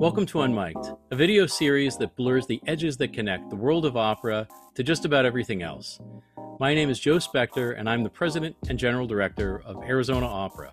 Welcome to Unmiked, a video series that blurs the edges that connect the world of opera to just about everything else. My name is Joe Specter, and I'm the president and general director of Arizona Opera.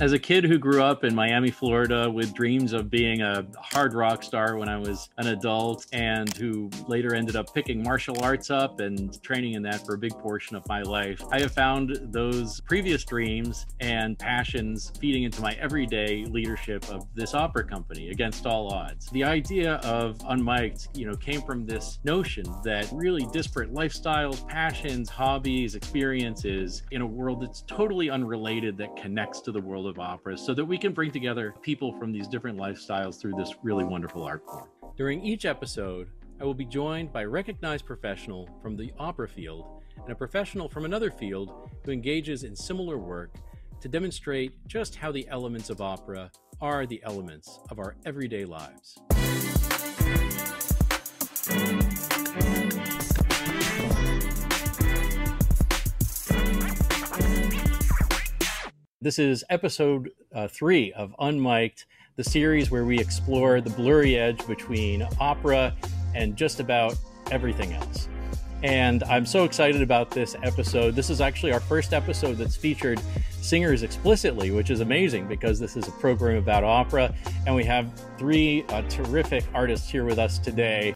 As a kid who grew up in Miami, Florida, with dreams of being a hard rock star when I was an adult, and who later ended up picking martial arts up and training in that for a big portion of my life, I have found those previous dreams and passions feeding into my everyday leadership of this opera company against all odds. The idea of Unmiked, you know, came from this notion that really disparate lifestyles, passions, hobbies, experiences in a world that's totally unrelated that connects to the world of opera so that we can bring together people from these different lifestyles through this really wonderful art form. During each episode, I will be joined by a recognized professional from the opera field and a professional from another field who engages in similar work to demonstrate just how the elements of opera are the elements of our everyday lives. This is episode uh, three of Unmiked, the series where we explore the blurry edge between opera and just about everything else. And I'm so excited about this episode. This is actually our first episode that's featured singers explicitly, which is amazing because this is a program about opera. And we have three uh, terrific artists here with us today.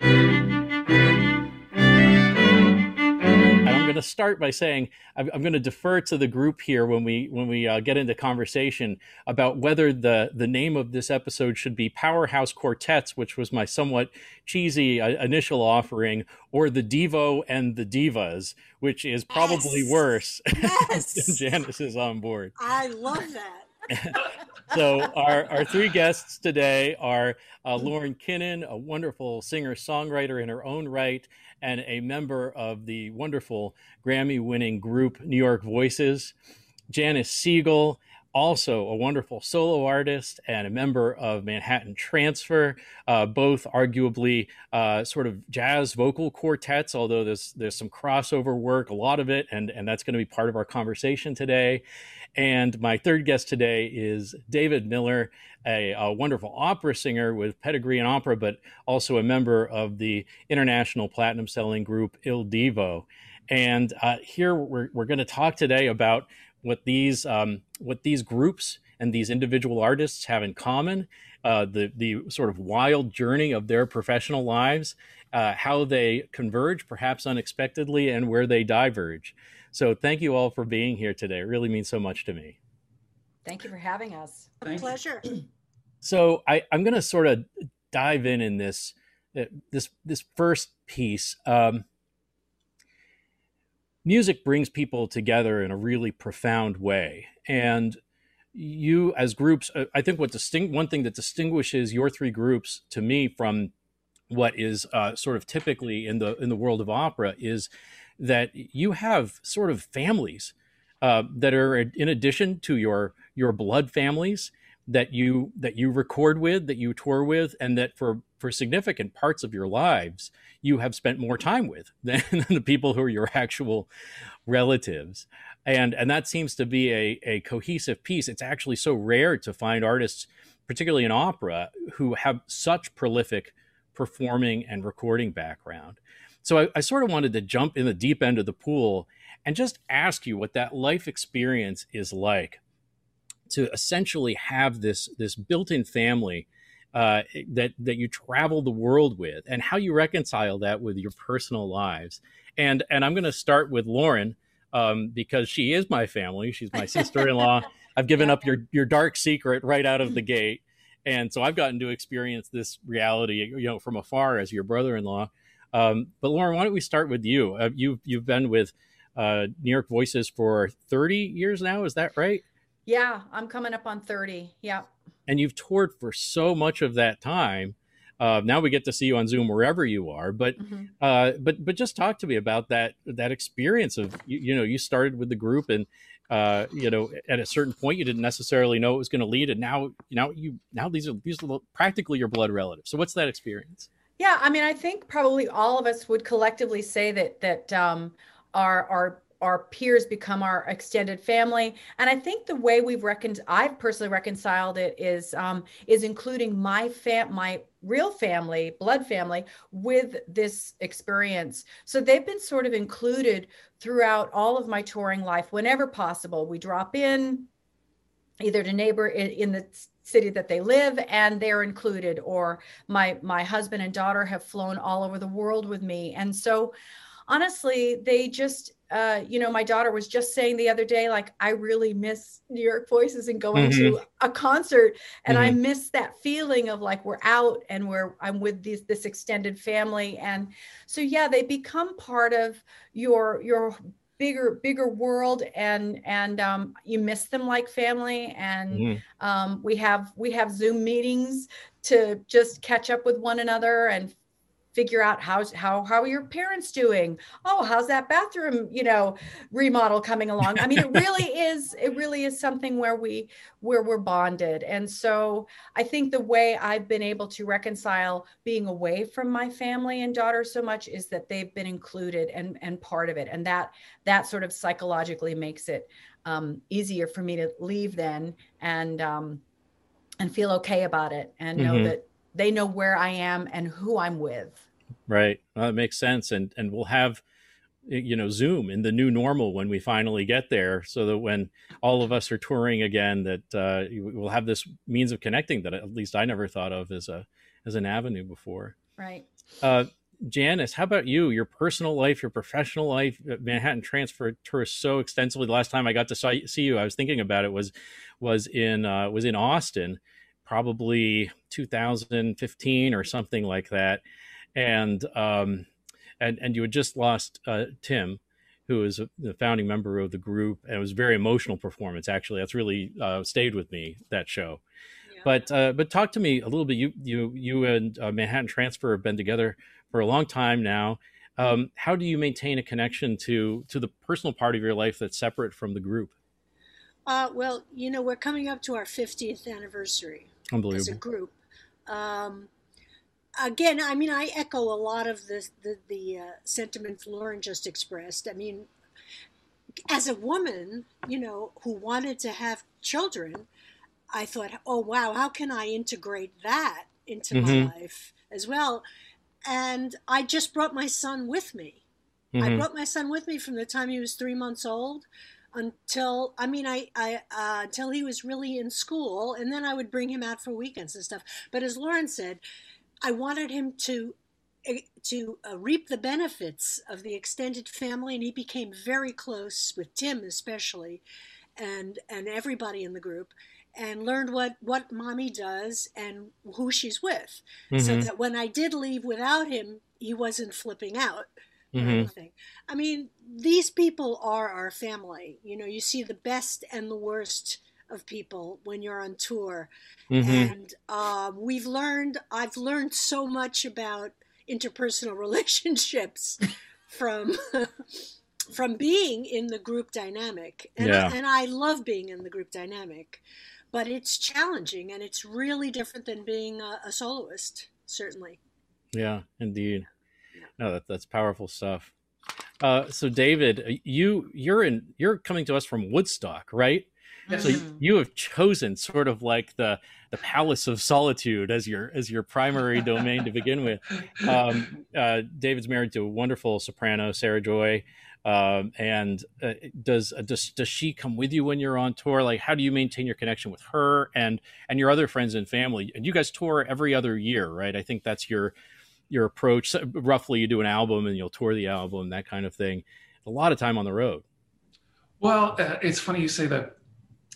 Going to start by saying I'm, I'm, going to defer to the group here when we when we uh, get into conversation about whether the the name of this episode should be Powerhouse Quartets, which was my somewhat cheesy uh, initial offering, or the Divo and the Divas, which is probably yes. worse. Yes. Janice is on board. I love that. so our, our three guests today are uh, Lauren Kinhan, a wonderful singer songwriter in her own right, and a member of the wonderful Grammy winning group New York Voices. Janice Siegel, also a wonderful solo artist and a member of Manhattan Transfer, uh, both arguably uh, sort of jazz vocal quartets, although there's there's some crossover work, a lot of it, and and that's going to be part of our conversation today. And my third guest today is David Miller, a, a, wonderful opera singer with pedigree in opera, but also a member of the international platinum selling group Il Divo. And uh, here we're, we're going to talk today about what these um, what these groups and these individual artists have in common, uh, the the sort of wild journey of their professional lives, uh, how they converge, perhaps unexpectedly, and where they diverge. So thank you all for being here today. It really means so much to me. Thank you for having us. A Thank pleasure. You. So I, am going to sort of dive in in this uh, this this first piece. Um, music brings people together in a really profound way, and you as groups, uh, I think what distinct one thing that distinguishes your three groups to me from what is uh, sort of typically in the in the world of opera is that you have sort of families uh, that are in addition to your your blood families that you that you record with that you tour with and that for for significant parts of your lives you have spent more time with than, than the people who are your actual relatives. And and that seems to be a, a cohesive piece. It's actually so rare to find artists particularly in opera who have such prolific performing and recording background so I, I sort of wanted to jump in the deep end of the pool and just ask you what that life experience is like to essentially have this this built-in family uh, that that you travel the world with, and how you reconcile that with your personal lives. And and I'm going to start with Lauren um, because she is my family. She's my sister-in-law. I've given up your your dark secret right out of the gate, and so I've gotten to experience this reality, you know, from afar as your brother-in-law. Um, but Lauren, why don't we start with you? Uh, you've you've been with uh, New York Voices for 30 years now. Is that right? Yeah, I'm coming up on 30. Yeah. And you've toured for so much of that time. Uh, now we get to see you on Zoom wherever you are, but mm-hmm. uh, but but just talk to me about that that experience of you, you know you started with the group and uh, you know at a certain point you didn't necessarily know it was going to lead and now now you now these are these are practically your blood relatives. So what's that experience? Yeah, I mean, I think probably all of us would collectively say that that um, our our our peers become our extended family. And i think the way we've reckoned i've personally reconciled it is um, is including my fam my real family blood family with this experience. So they've been sort of included throughout all of my touring life whenever possible. We drop in either to neighbor in, in the city that they live and they're included or my my husband and daughter have flown all over the world with me and so honestly they just uh, you know my daughter was just saying the other day like i really miss new york voices and going mm-hmm. to a concert and mm-hmm. i miss that feeling of like we're out and we're i'm with these this extended family and so yeah they become part of your your bigger bigger world and and um, you miss them like family and mm-hmm. um, we have we have zoom meetings to just catch up with one another and figure out how's how how are your parents doing? Oh how's that bathroom you know remodel coming along? I mean it really is it really is something where we where we're bonded. And so i think the way i've been able to reconcile being away from my family and daughter so much is that they've been included and and part of it. And that that sort of psychologically makes it um, easier for me to leave then and um, and feel okay about it and know mm-hmm. that they know where I am and who I'm with. Right. Well, that makes sense. And and we'll have you know Zoom in the new normal when we finally get there, so that when all of us are touring again, that uh, we'll have this means of connecting that at least I never thought of as a as an avenue before. Right. Uh, Janice, how about you? Your personal life, your professional life, uh, Manhattan transfer tours so extensively. The last time I got to see you, I was thinking about it was was in uh, was in Austin, probably 2015 or something like that, and um, and and you had just lost uh, Tim, who is a, the founding member of the group, and it was a very emotional performance. Actually, that's really uh, stayed with me that show. Yeah. But uh, but talk to me a little bit. You you you and uh, Manhattan Transfer have been together for a long time now. Um, how do you maintain a connection to to the personal part of your life that's separate from the group? Uh, well, you know, we're coming up to our 50th anniversary as a group. Um, again, I mean, I echo a lot of the the, the uh, sentiments Lauren just expressed. I mean, as a woman, you know, who wanted to have children, I thought, oh wow, how can I integrate that into mm-hmm. my life as well? And I just brought my son with me. Mm-hmm. I brought my son with me from the time he was three months old until I mean I I uh, until he was really in school, and then I would bring him out for weekends and stuff. But as Lauren said, I wanted him to eh, to uh, reap the benefits of the extended family, and he became very close with Tim, especially, and and everybody in the group, and learned what what mommy does and who she's with, mm-hmm. so that when I did leave without him, he wasn't flipping out mm-hmm. I mean, these people are our family. You know, you see the best and the worst of people when you're on tour, mm-hmm. and uh, we've learned. I've learned so much about interpersonal relationships from. from being in the group dynamic and, yeah. I, and I love being in the group dynamic but it's challenging and it's really different than being a, a soloist certainly yeah indeed no, that, that's powerful stuff. Uh, so David, uh, you you're in you're coming to us from Woodstock, right? Yes. So you have chosen sort of like the the palace of solitude as your as your primary domain to begin with. Um, uh, David's married to a wonderful soprano, Sarah Joy. Um, and uh, does uh, does does she come with you when you're on tour? Like, how do you maintain your connection with her and and your other friends and family? And you guys tour every other year, right? I think that's your your approach. Roughly, you do an album and you'll tour the album, that kind of thing. A lot of time on the road. Well, uh, it's funny you say that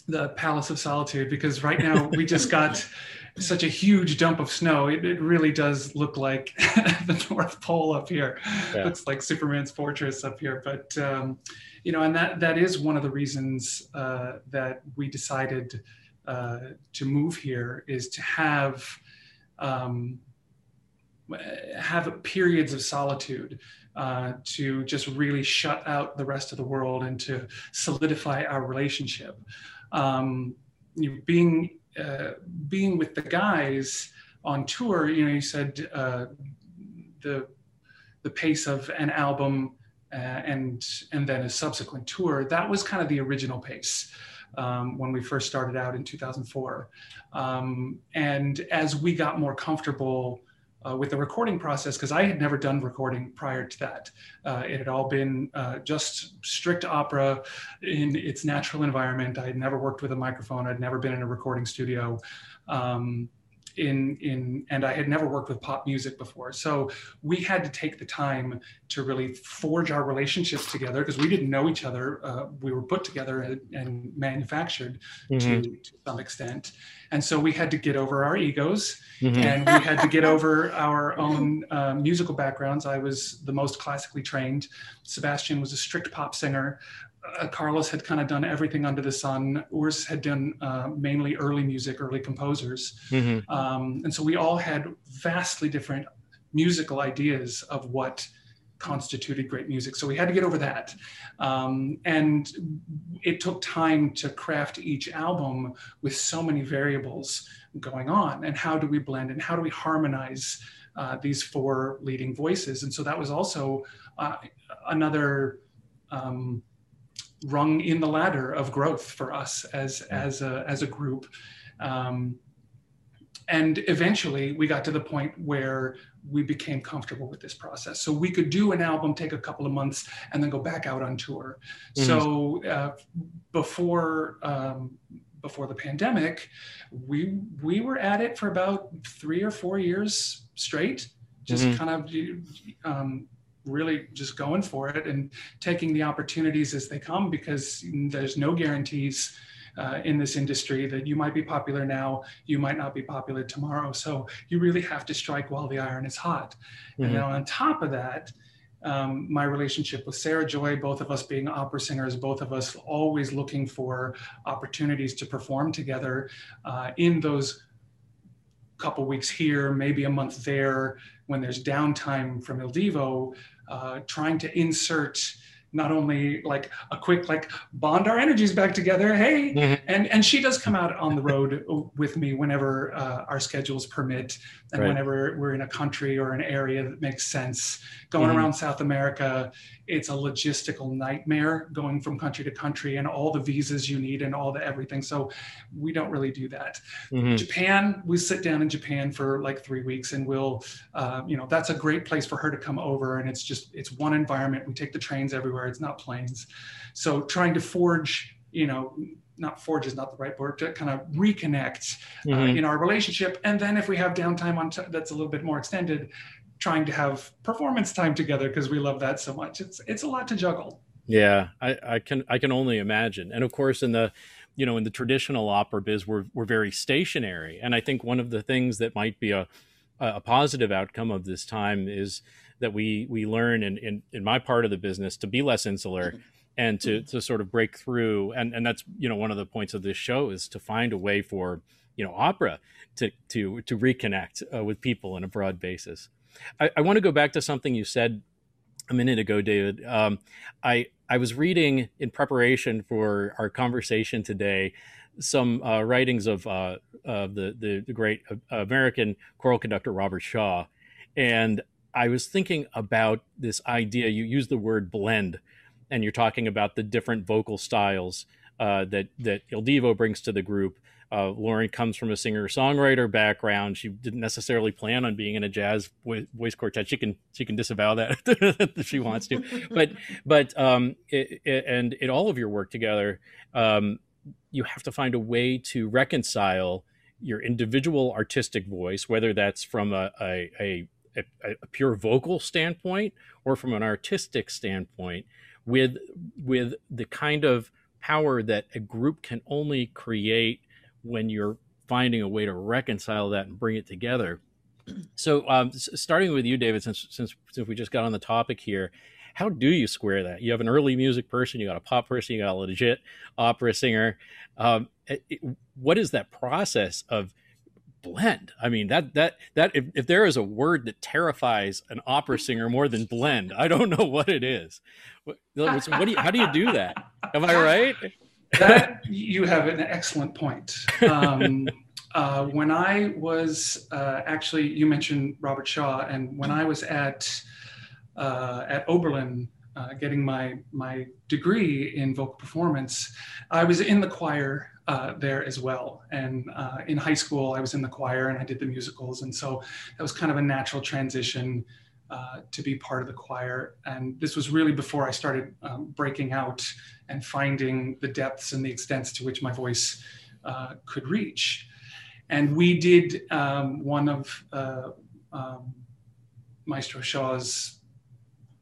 the Palace of Solitude because right now we just got such a huge dump of snow. It, it really does look like the North Pole up here. Yeah. Looks like Superman's fortress up here. But um, you know, and that that is one of the reasons uh, that we decided uh, to move here is to have um, have periods of solitude uh, to just really shut out the rest of the world and to solidify our relationship. Um, you being uh, being with the guys on tour, you know, you said uh, the the pace of an album uh, and and then a subsequent tour. That was kind of the original pace. Um, when we first started out in 2004. Um, and as we got more comfortable uh, with the recording process, because I had never done recording prior to that, uh, it had all been uh, just strict opera in its natural environment. I had never worked with a microphone, I'd never been in a recording studio. Um, in in and I had never worked with pop music before. So we had to take the time to really forge our relationships together because we didn't know each other. Uh, we were put together and, and manufactured mm-hmm. to, to some extent. And so we had to get over our egos mm-hmm. and we had to get over our own uh, musical backgrounds. I was the most classically trained. Sebastian was a strict pop singer uh, Carlos had kind of done everything under the sun. Urs had done uh, mainly early music, early composers. Mm-hmm. Um, and so we all had vastly different musical ideas of what constituted great music. So we had to get over that. Um, and it took time to craft each album with so many variables going on. And how do we blend and how do we harmonize uh, these four leading voices? And so that was also uh, another. Um, rung in the ladder of growth for us as as a as a group. Um, and eventually we got to the point where we became comfortable with this process so we could do an album take a couple of months and then go back out on tour mm-hmm. so uh, before um, before the pandemic we we were at it for about three or four years straight just mm-hmm. kind of um, really just going for it and taking the opportunities as they come because there's no guarantees uh, in this industry that you might be popular now, you might not be popular tomorrow. So you really have to strike while the iron is hot. Mm-hmm. And then on top of that, um, my relationship with Sarah Joy, both of us being opera singers, both of us always looking for opportunities to perform together uh, in those couple weeks here, maybe a month there, when there's downtime from Il Divo, uh, trying to insert not only like a quick like bond our energies back together hey mm-hmm. and and she does come out on the road with me whenever uh, our schedules permit and right. whenever we're in a country or an area that makes sense going mm-hmm. around south america it's a logistical nightmare going from country to country and all the visas you need and all the everything so we don't really do that mm-hmm. japan we sit down in japan for like three weeks and we'll uh, you know that's a great place for her to come over and it's just it's one environment we take the trains everywhere it's not planes so trying to forge you know not forge is not the right word to kind of reconnect uh, mm-hmm. in our relationship and then if we have downtime on t- that's a little bit more extended trying to have performance time together because we love that so much. It's it's a lot to juggle. Yeah, I, I can I can only imagine. And of course, in the you know in the traditional opera biz, we're we're very stationary. And I think one of the things that might be a a positive outcome of this time is that we we learn in in, in my part of the business to be less insular. Mm-hmm. And to, to sort of break through, and, and that's you know one of the points of this show is to find a way for you know opera to to to reconnect uh, with people on a broad basis. I, I want to go back to something you said a minute ago, David. Um, I I was reading in preparation for our conversation today some uh, writings of uh, of the, the, the great uh, American choral conductor Robert Shaw, and I was thinking about this idea. You use the word blend, and you're talking about the different vocal styles uh, that that Il Divo brings to the group. Uh, Lauren comes from a singer-songwriter background. She didn't necessarily plan on being in a jazz voice quartet. She can she can disavow that if she wants to, but but um, it, it, and in all of your work together, um, you have to find a way to reconcile your individual artistic voice, whether that's from a, a, a, a pure vocal standpoint or from an artistic standpoint, with with the kind of power that a group can only create when you're finding a way to reconcile that and bring it together. So, um, starting with you, David, since, since since we just got on the topic here, how do you square that? You have an early music person, you got a pop person, you got a legit opera singer. Um, it, what is that process of blend? I mean, that that that if, if there is a word that terrifies an opera singer more than blend, I don't know what it is. What, what do you, how do you do that? Am I right? that you have an excellent point. Um, uh, when I was uh, actually, you mentioned Robert Shaw, and when I was at uh, at Oberlin uh, getting my my degree in vocal performance, I was in the choir uh, there as well. And uh, in high school, I was in the choir and I did the musicals, and so that was kind of a natural transition uh, to be part of the choir. And this was really before I started um, breaking out and finding the depths and the extents to which my voice uh, could reach. And we did um, one of uh, um, Maestro Shaw's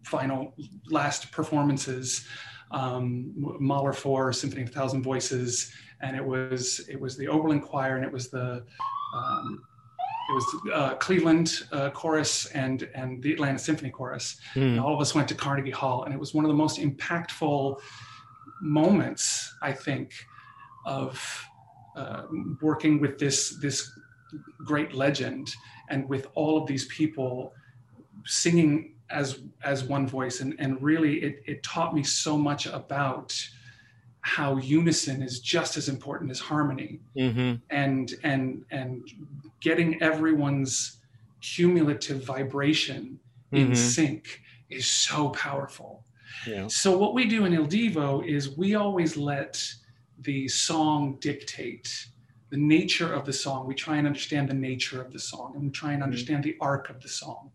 final last performances, um, Mahler 4, Symphony of a Thousand Voices, and it was it was the Oberlin Choir, and it was the um, it was uh, Cleveland uh, Chorus and and the Atlanta Symphony Chorus. Mm. And all of us went to Carnegie Hall, and it was one of the most impactful moments, I think, of uh, working with this this great legend and with all of these people singing as as one voice and and really it, it taught me so much about how unison is just as important as harmony mm-hmm. and and and getting everyone's cumulative vibration in mm-hmm. sync is so powerful yeah. so what we do in il divo is we always let the song dictate the nature of the song we try and understand the nature of the song and we try and mm-hmm. understand mm-hmm. the arc of the song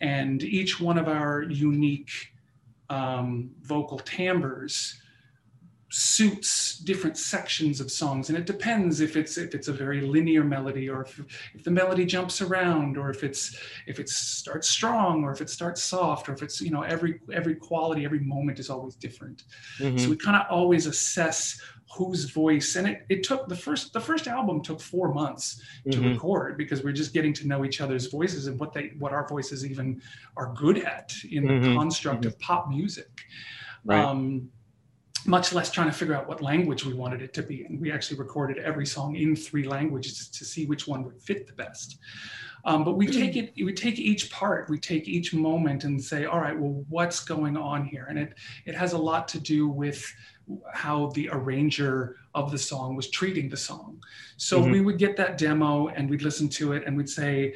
and each one of our unique um, vocal timbres suits different sections of songs and it depends if it's if it's a very linear melody or if, if the melody jumps around or if it's if it starts strong or if it starts soft or if it's you know every every quality every moment is always different mm-hmm. so we kind of always assess whose voice and it, it took the first the first album took four months to mm-hmm. record because we're just getting to know each other's voices and what they what our voices even are good at in mm-hmm. the construct of pop music right. um, much less trying to figure out what language we wanted it to be. And we actually recorded every song in three languages to see which one would fit the best. Um, but we hmm. take it, we take each part, we take each moment and say, all right, well, what's going on here? And it it has a lot to do with how the arranger of the song was treating the song. So mm-hmm. we would get that demo and we'd listen to it and we'd say,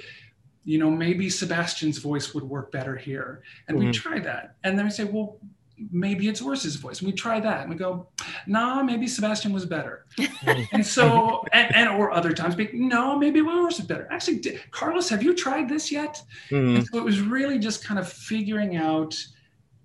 you know, maybe Sebastian's voice would work better here. And mm-hmm. we try that. And then we say, well, maybe it's Urs' voice. And we try that and we go, nah, maybe Sebastian was better. and so, and, and, or other times, be, no, maybe Urs is better. Actually, did, Carlos, have you tried this yet? Mm-hmm. And so it was really just kind of figuring out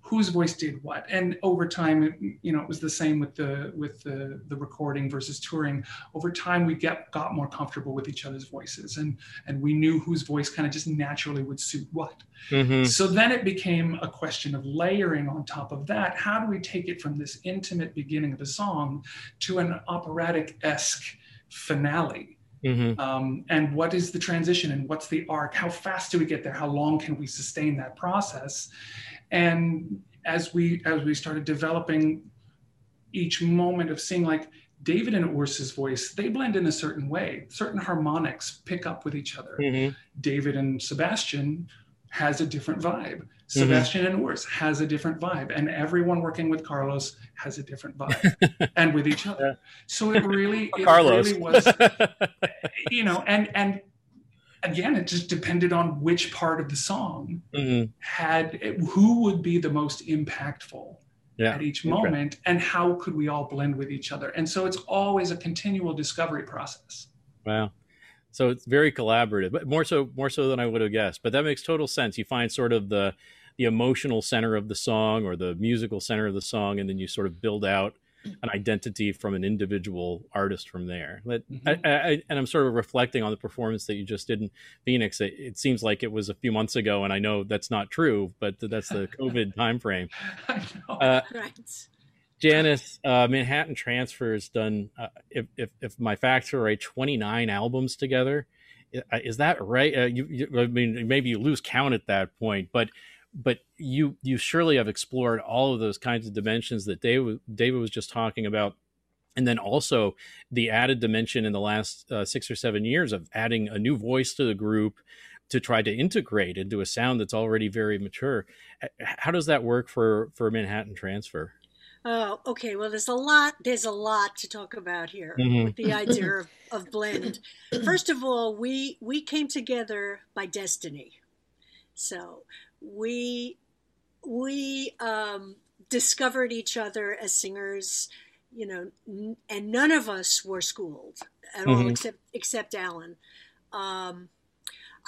whose voice did what. And over time you know it was the same with the with the the recording versus touring. Over time we get got more comfortable with each other's voices and and we knew whose voice kind of just naturally would suit what. Mm-hmm. so then it became a question of layering on top of that. How do we take it from this intimate beginning of a song to an operatic-esque finale Mm-hmm. Um, and what is the transition and what's the arc? How fast do we get there? How long can we sustain that process? and as we as we started developing each moment of seeing like David and Urs's voice, they blend in a certain way. Certain harmonics pick up with each other. Mm-hmm. David and Sebastian has a different vibe. Mm-hmm. Sebastian and Urs has a different vibe. And everyone working with Carlos has a different vibe and with each other. So it really, it Carlos. really was, you know, and and again, it just depended on which part of the song mm-hmm. had who would be the most impactful yeah. at each moment okay. and how could we all blend with each other. And so it's always a continual discovery process. Wow. So it's very collaborative, but more so more so than I would have guessed. But that makes total sense. You find sort of the the emotional center of the song or the musical center of the song, and then you sort of build out an identity from an individual artist from there. But mm-hmm. I, I, and I'm sort of reflecting on the performance that you just did in Phoenix. It, it, seems like it was a few months ago, and I know that's not true, but that's the COVID timeframe. Uh, right. Janice, uh, Manhattan Transfer has done, uh, if, if, if my facts are right, 29 albums together. Is that right? Uh, you, you, I mean, maybe you lose count at that point, but but you you surely have explored all of those kinds of dimensions that David David was just talking about, and then also the added dimension in the last uh, six or seven years of adding a new voice to the group to try to integrate into a sound that's already very mature. How does that work for for Manhattan Transfer? Oh, okay. Well, there's a lot. There's a lot to talk about here mm-hmm. with the idea of, of blend. First of all, we we came together by destiny. So we we um, discovered each other as singers, you know, n- and none of us were schooled at mm-hmm. all except except Alan. Um,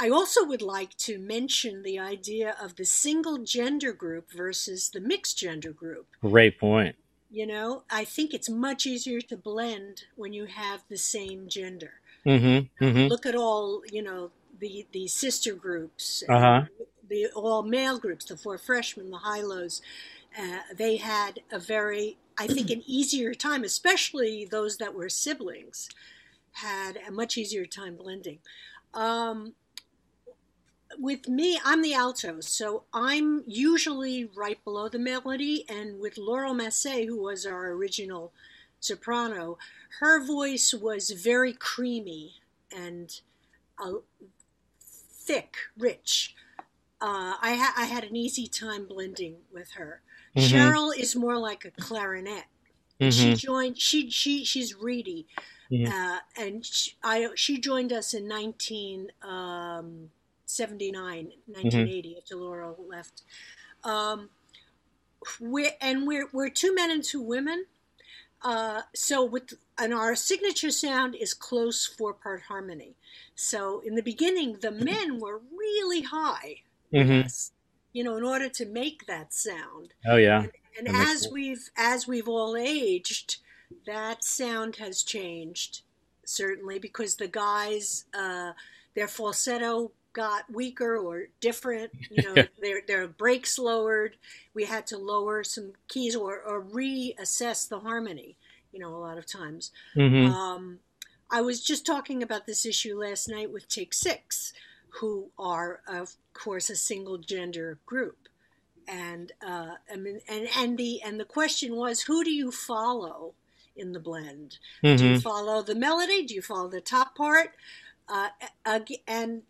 I also would like to mention the idea of the single gender group versus the mixed gender group. Great point. You know, I think it's much easier to blend when you have the same gender. Mm-hmm, mm-hmm. Look at all, you know, the, the sister groups, uh-huh. the all male groups, the four freshmen, the Hi-Lo's. Uh, they had a very, I think, an easier time, especially those that were siblings, had a much easier time blending. Um, with me, I'm the alto, so I'm usually right below the melody. And with Laurel Massé, who was our original soprano, her voice was very creamy and uh, thick, rich. Uh, I, ha- I, had an easy time blending with her. Mm-hmm. Cheryl is more like a clarinet. Mm-hmm. She joined. She she she's reedy, mm-hmm. uh, and she, I she joined us in nineteen. Um, 79, 1980, mm-hmm. after Laura left. Um, we're, and we're, we're two men and two women. Uh, so with and our signature sound is close four part harmony. So in the beginning, the mm-hmm. men were really high. Mm-hmm. You know, in order to make that sound. Oh yeah. And, and as cool. we've as we've all aged, that sound has changed certainly because the guys, uh, their falsetto got weaker or different. You know, their their brakes lowered. We had to lower some keys or, or reassess the harmony. You know, a lot of times. Mm-hmm. Um, I was just talking about this issue last night with Take Six, who are of course a single gender group, and uh, I mean, and and the and the question was, who do you follow in the blend? Mm-hmm. Do you mm-hmm. follow the melody? Do you follow the top part? Uh, and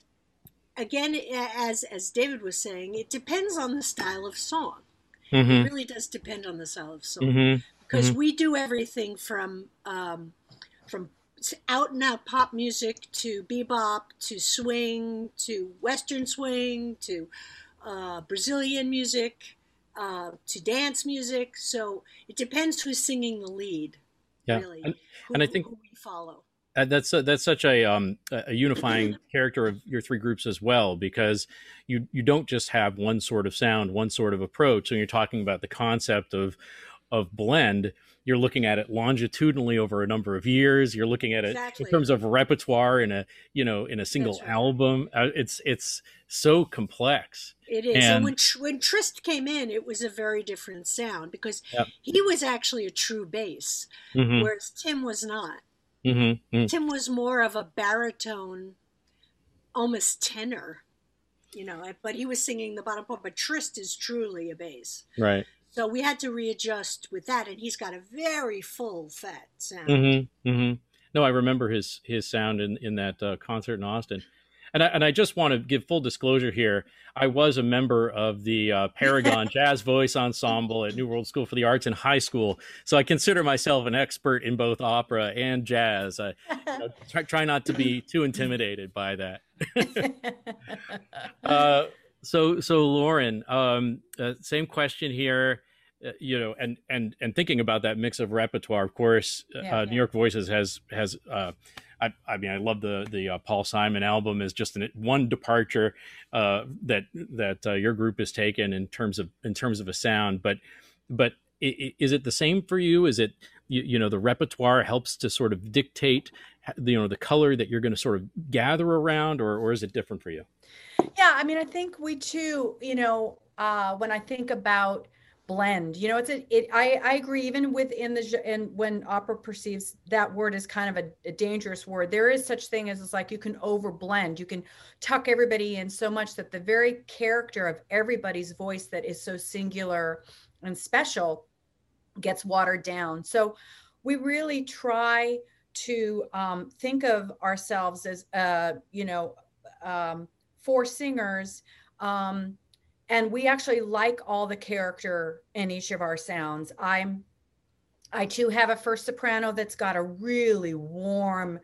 again, as as David was saying, it depends on the style of song. Mm-hmm. It really does depend on the style of song mm-hmm. because mm-hmm. we do everything from um, from out and out pop music to bebop to swing to western swing to uh, Brazilian music uh, to dance music. So it depends who's singing the lead. Yeah, really, and, who, and I think we follow. Uh, that's a, that's such a um, a unifying character of your three groups as well because you you don't just have one sort of sound, one sort of approach. When you're talking about the concept of of blend, you're looking at it longitudinally over a number of years. You're looking at exactly. it in terms of repertoire in a you know in a single right. album. Uh, it's it's so complex. It is. And, and when when Trist came in, it was a very different sound because yep. he was actually a true bass, mm-hmm. whereas Tim was not. Mm-hmm, mm-hmm. Tim was more of a baritone, almost tenor, you know, but he was singing the bottom part. But Trist is truly a bass. Right. So we had to readjust with that, and he's got a very full, fat sound. Mm-hmm, mm-hmm. no, I remember his his sound in in that uh, concert in Austin. And I, and I just want to give full disclosure here. I was a member of the uh, Paragon Jazz Voice Ensemble at New World School for the Arts in high school, so I consider myself an expert in both opera and jazz. I you know, try, try, not to be too intimidated by that. uh, so so Lauren, um, uh, same question here. Uh, you know, and and and thinking about that mix of repertoire, of course, uh, yeah, yeah. New York Voices has has uh, I, I mean, I love the the uh, Paul Simon album is just an, one departure uh, that that uh, your group has taken in terms of in terms of a sound. But but is it the same for you? Is it you, you know the repertoire helps to sort of dictate you know the color that you're going to sort of gather around, or or is it different for you? Yeah, I mean, I think we too. You know, uh, when I think about blend you know it's a it i i agree even within the and when opera perceives that word as kind of a, a, dangerous word there is such thing as it's like you can over blend you can tuck everybody in so much that the very character of everybody's voice that is so singular and special gets watered down. So we really try to um, think of ourselves as uh, you know um, four singers um, and we actually like all the character in each of our sounds i'm i too have a first soprano that's got a really warm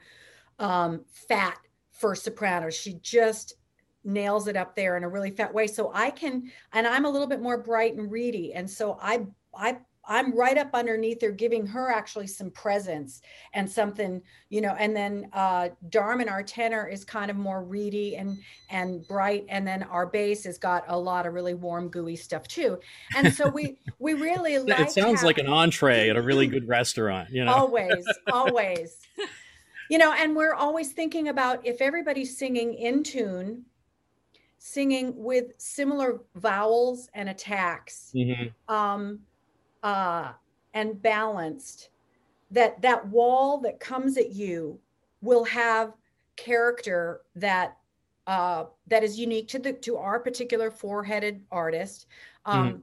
um, fat first soprano she just nails it up there in a really fat way. So I can, and I'm a little bit more bright and reedy. And so I, I I'm right up underneath her, giving her actually some presence and something, you know. And then uh, Darmon, our tenor, is kind of more reedy and and bright, and then our bass has got a lot of really warm, gooey stuff too. And so we we really. It sounds having, like an entree at a really good restaurant, you know. Always, always. you know, and we're always thinking about if everybody's singing in tune, singing with similar vowels and attacks. Mm-hmm. Um, uh, and balanced, that that wall that comes at you will have character that uh, that is unique to the to our particular four-headed artist, um, mm-hmm.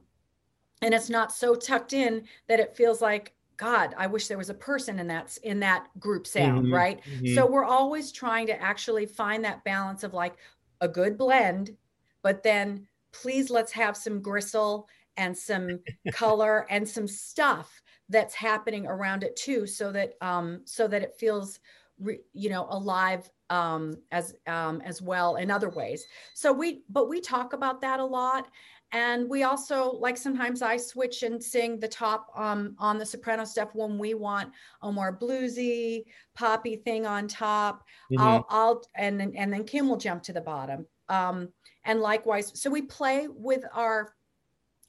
and it's not so tucked in that it feels like God. I wish there was a person in that in that group sound, mm-hmm. right? Mm-hmm. So we're always trying to actually find that balance of like a good blend, but then please let's have some gristle and some color and some stuff that's happening around it too so that um so that it feels re, you know alive um as um as well in other ways. So we but we talk about that a lot and we also like sometimes i switch and sing the top um on the soprano stuff when we want a more bluesy poppy thing on top. Mm-hmm. i'll i'll and then and then kim will jump to the bottom. Um and likewise so we play with our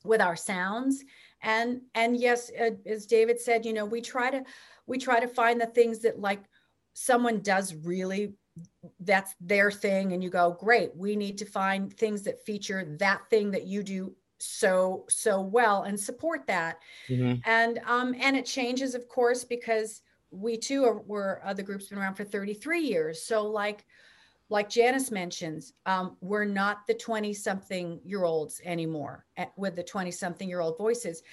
with our sounds. And and yes uh, as david said you know we try to we try to find the things that like someone does really that's their thing and you go great we need to find things that feature that thing that you do so so well and support that. Mm-hmm. and um and it changes of course because we too are we're uh, the group's been around for 33 years. So like like Janice mentions, um, we're not the 20 something year olds anymore at, with the 20 something year old voices.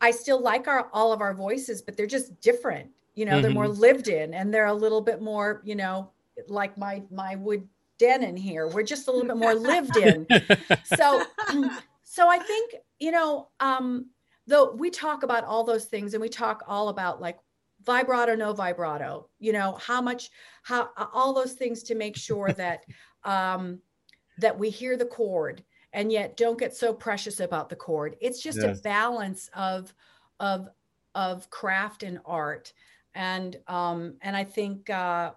I still like our all of our voices, but they're just different. You know, mm-hmm. they're more lived in and they're a little bit more, you know, like my my wood den in here. We're just a little bit more lived in. So so I think, you know, um, though we talk about all those things and we talk all about like vibrato no vibrato you know how much how all those things to make sure that um that we hear the chord and yet don't get so precious about the chord it's just yes. a balance of of of craft and art and um and i think uh,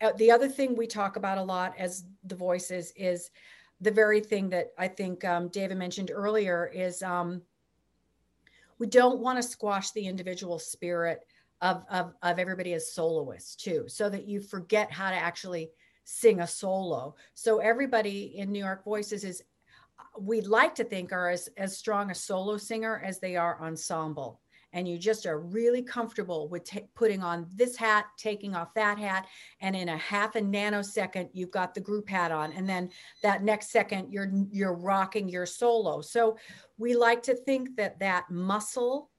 uh the other thing we talk about a lot as the voices is the very thing that i think um, david mentioned earlier is um we don't want to squash the individual spirit of, of, of everybody as soloists too, so that you forget how to actually sing a solo. So everybody in New York Voices is, we'd like to think are as, as strong a solo singer as they are ensemble. And you just are really comfortable with t- putting on this hat, taking off that hat, and in a half a nanosecond, you've got the group hat on, and then that next second, you're you're rocking your solo. So we like to think that that muscle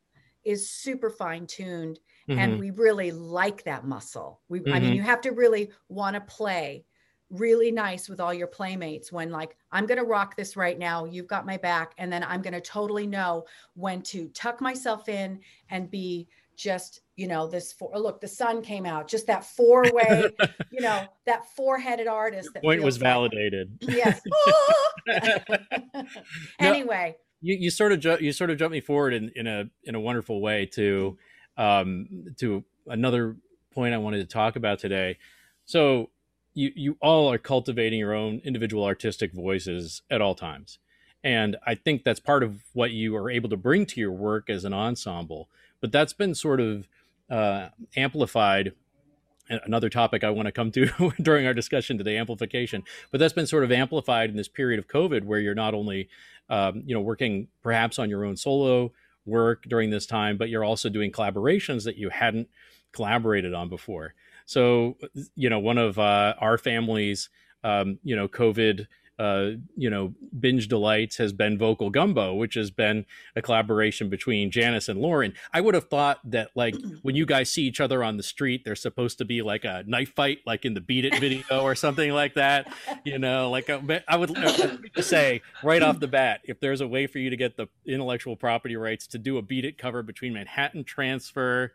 is super fine tuned mm-hmm. and we really like that muscle. We, mm-hmm. I mean, mm-hmm. you have to really want to play really nice with all your playmates when like i'm going to rock this right now you've got my back and then i'm going to totally know when to tuck myself in and be just you know this four look the sun came out just that four way you know that four-headed artist Your that point was validated like, yes anyway you, you sort of ju- you sort of jumped me forward in, in a in a wonderful way to um, to another point I wanted to talk about today. So you you all are cultivating your own individual artistic voices at all times. And I think that's part of what you are able to bring to your work as an ensemble. But that's been sort of uh, amplified. Another topic I want to come to during our discussion today, amplification. But that's been sort of amplified in this period of COVID, where you're not only, um, you know, working perhaps on your own solo work during this time, but you're also doing collaborations that you hadn't collaborated on before. So, you know, one of uh, our family's, um, you know, COVID uh, you know, binge delights has been vocal gumbo, which has been a collaboration between Janice and Lauren. I would have thought that like when you guys see each other on the street, there's supposed to be like a knife fight, like in the Beat It video or something like that. You know, like a, I would say right off the bat, if there's a way for you to get the intellectual property rights to do a Beat It cover between Manhattan Transfer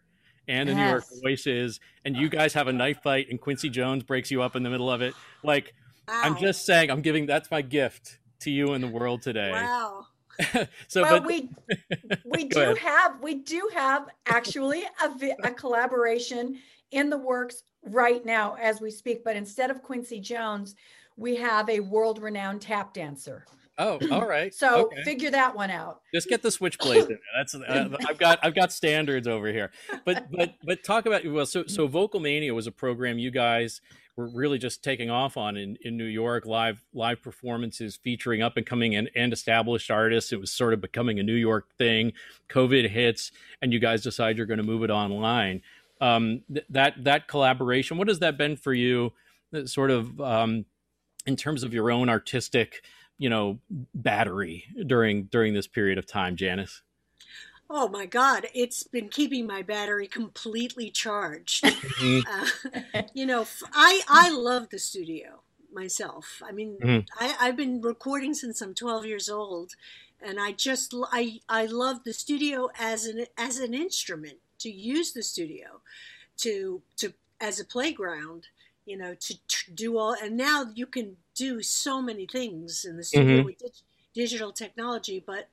and the yes. New York Voices, and you guys have a knife fight, and Quincy Jones breaks you up in the middle of it, like I'm just saying, I'm giving that's my gift to you in the world today. Wow. so, well, but, we we do ahead. have we do have actually a, a collaboration in the works right now as we speak. But instead of Quincy Jones, we have a world-renowned tap dancer. Oh, all right. so okay. figure that one out. Just get the switchblade in there. That's uh, I've got I've got standards over here. But but but talk about well, so so Vocal Mania was a program you guys were really just taking off on in, in New York. Live live performances featuring up and coming and, and established artists. It was sort of becoming a New York thing. COVID hits, and you guys decide you're going to move it online. Um, th- that that collaboration. What has that been for you? Uh, sort of um, in terms of your own artistic you know battery during during this period of time janis oh my god it's been keeping my battery completely charged mm-hmm. uh, you know i i love the studio myself i mean mm-hmm. I, i've been recording since i'm 12 years old and i just i i love the studio as an as an instrument to use the studio to to as a playground you know, to, to, do all. And now you can do so many things in the studio mm-hmm. with dig, digital technology, but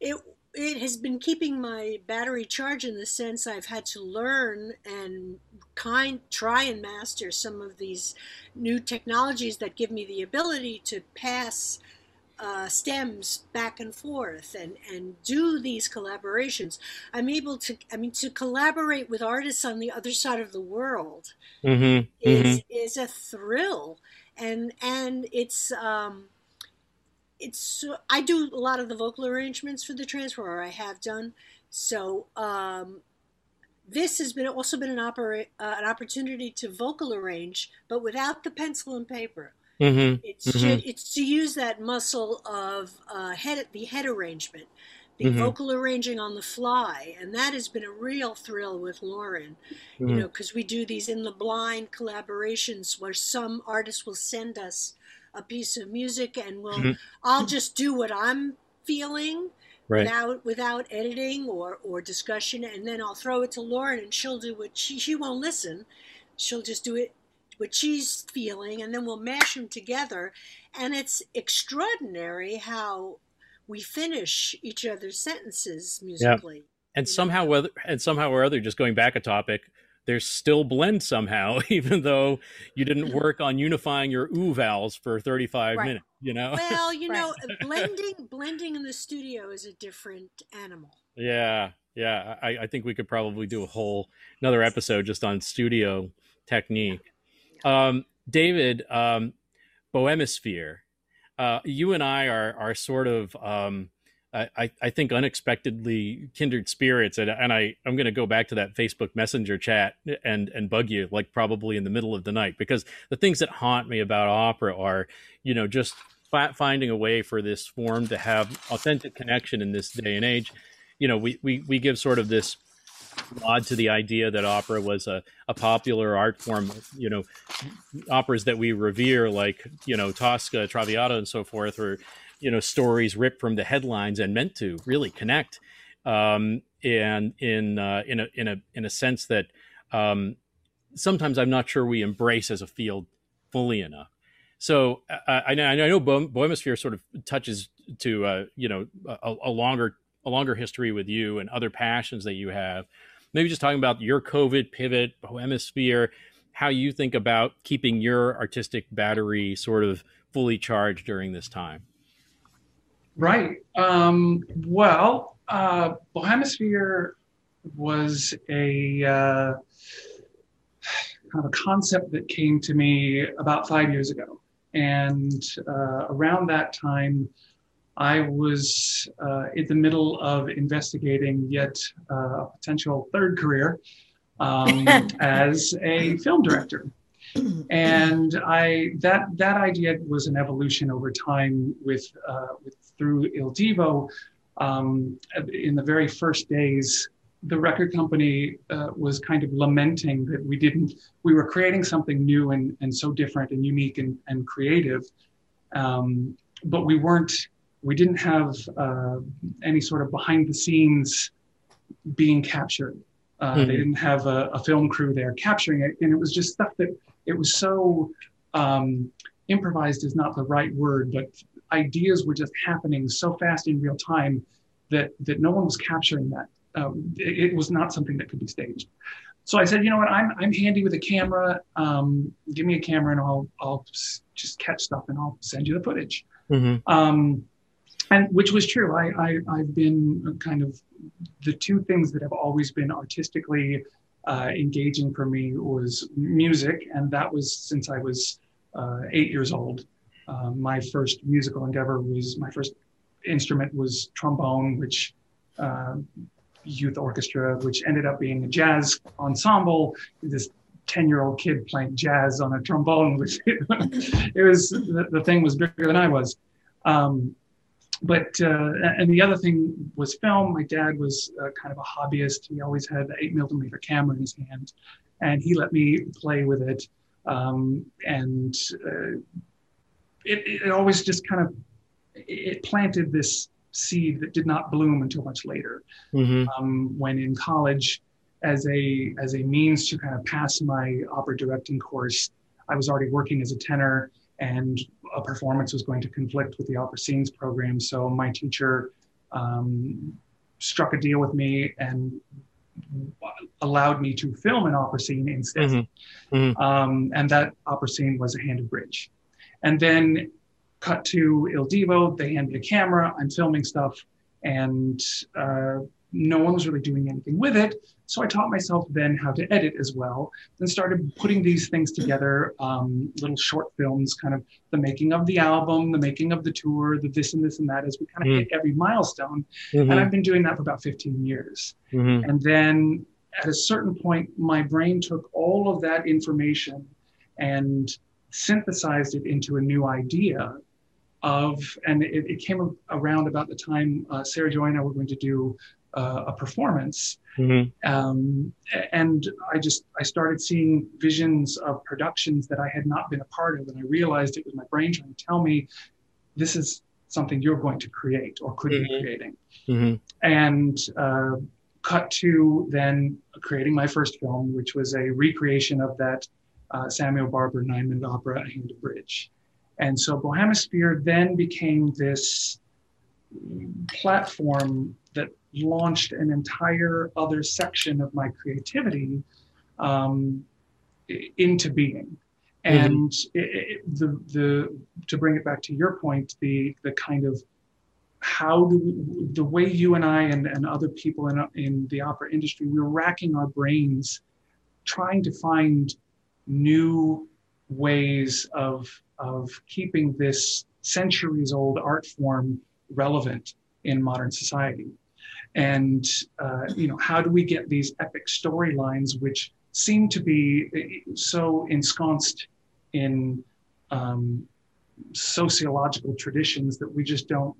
it it has been keeping my battery charged in the sense I've had to learn and kind try and master some of these new technologies that give me the ability to pass uh, stems back and forth and, and do these collaborations. I'm able to, I mean, to collaborate with artists on the other side of the world mm-hmm, is mm-hmm. is a thrill, and and it's um, it's I do a lot of the vocal arrangements for the transfer, or I have done. So um, this has been also been an opera, uh, an opportunity to vocal arrange, but without the pencil and paper. Mm-hmm. It's mm-hmm. To, it's to use that muscle of uh, head the head arrangement, the mm-hmm. vocal arranging on the fly, and that has been a real thrill with Lauren. You mm-hmm. know, because we do these in the blind collaborations where some artists will send us a piece of music, and we'll mm-hmm. I'll just do what I'm feeling. Right. without without editing or or discussion and then I'll throw it to Lauren and she'll do what she she won't listen she'll just do it what she's feeling, and then we'll mash them together. And it's extraordinary how we finish each other's sentences musically. Yeah. And somehow, whether and somehow or other, just going back a topic, there's still blend somehow, even though you didn't work on unifying your oo vowels for 35 right. minutes. You know. Well, you right. know, blending blending in the studio is a different animal. Yeah, yeah. I, I think we could probably do a whole another episode just on studio technique. Um, David, um, Bohemisphere, uh, you and I are are sort of um, I, I think unexpectedly kindred spirits and, and I, I'm going to go back to that Facebook messenger chat and, and bug you like probably in the middle of the night because the things that haunt me about opera are, you know, just finding a way for this form to have authentic connection in this day and age. You know, we, we, we give sort of this nod to the idea that opera was a, a popular art form. You know, operas that we revere, like you know Tosca, Traviata, and so forth, or you know stories ripped from the headlines and meant to really connect. Um, and in uh, in a in a in a sense that um, sometimes I'm not sure we embrace as a field fully enough. So uh, I, I know Bohemisphere sort of touches to uh, you know a, a longer a longer history with you and other passions that you have maybe just talking about your COVID pivot, Bohemisphere, how you think about keeping your artistic battery sort of fully charged during this time. Right. Um, well, uh, Bohemisphere was a uh, kind of a concept that came to me about five years ago. And uh, around that time, I was uh, in the middle of investigating yet uh, a potential third career um, as a film director. And I that that idea was an evolution over time with, uh, with through Il Divo. Um, in the very first days, the record company uh, was kind of lamenting that we didn't we were creating something new and, and so different and unique and, and creative um, but we weren't we didn't have uh, any sort of behind the scenes being captured. Uh, mm-hmm. They didn't have a, a, film crew there capturing it, and it was just stuff that it was so um, improvised is not the right word, but ideas were just happening so fast in real time that that no one was capturing that. Um, it, it, was not something that could be staged. So I said, you know what, I'm I'm handy with a camera. Um, give me a camera and I'll I'll just catch stuff and I'll send you the footage. Mm-hmm. Um, and which was true. I, I I've been kind of the two things that have always been artistically uh, engaging for me was music, and that was since I was uh, eight years old. Uh, my first musical endeavor was my first instrument was trombone, which uh, youth orchestra, which ended up being a jazz ensemble. This 10 year old kid playing jazz on a trombone, which it was the, the, thing was bigger than I was. Um, but uh, and the other thing was film. My dad was uh, kind of a hobbyist. He always had the eight millimeter camera in his hand, and he let me play with it. Um, and uh, it, it always just kind of it planted this seed that did not bloom until much later. Mm-hmm. Um, when in college, as a as a means to kind of pass my opera directing course, I was already working as a tenor, and a performance was going to conflict with the opera scenes program. So my teacher um, struck a deal with me and allowed me to film an opera scene instead. Mm-hmm. Mm-hmm. Um, and that opera scene was A Hand of Bridge. And then cut to Il Divo, they hand me a camera, I'm filming stuff, and uh, no one was really doing anything with it. So I taught myself then how to edit as well, and started putting these things together, um, little short films, kind of the making of the album, the making of the tour, the this and this and that, as we kind of mm. hit every milestone. Mm-hmm. And I've been doing that for about 15 years. Mm-hmm. And then at a certain point, my brain took all of that information and synthesized it into a new idea of, and it, it came around about the time uh, Sarah Joy and I were going to do uh, a performance. Mm-hmm. Um, and I just, I started seeing visions of productions that I had not been a part of. And I realized it was my brain trying to tell me, this is something you're going to create or could mm-hmm. be creating. Mm-hmm. And uh, cut to then creating my first film, which was a recreation of that uh, Samuel Barber nine minute opera, A Hand of Bridge. And so Bohemisphere then became this platform that launched an entire other section of my creativity um, into being. Mm-hmm. And mm-hmm. it, it, the the to bring it back to your point, the the kind of how do we, the way you and I and, and other people in in the opera industry, we we're racking our brains trying to find new ways of of keeping this centuries old art form relevant in modern society. And, uh, you know, how do we get these epic storylines which seem to be uh, so ensconced in um, sociological traditions that we just don't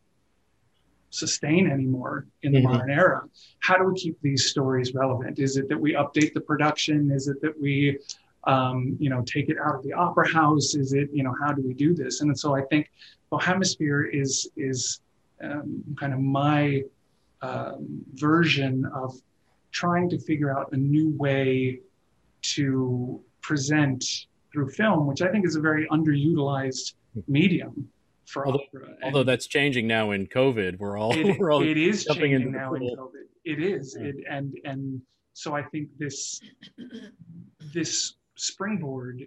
sustain anymore in the mm-hmm. modern era. How do we keep these stories relevant? Is it that we update the production? Is it that we um, you know, take it out of the opera house? Is it, you know, how do we do this? And so I think Bohemisphere is is um, kind of my um, version of trying to figure out a new way to present through film, which I think is a very underutilized medium for although, opera. although that's changing now in COVID, we're all it, we're all it is changing now in COVID. It is, yeah. it, and and so I think this this springboard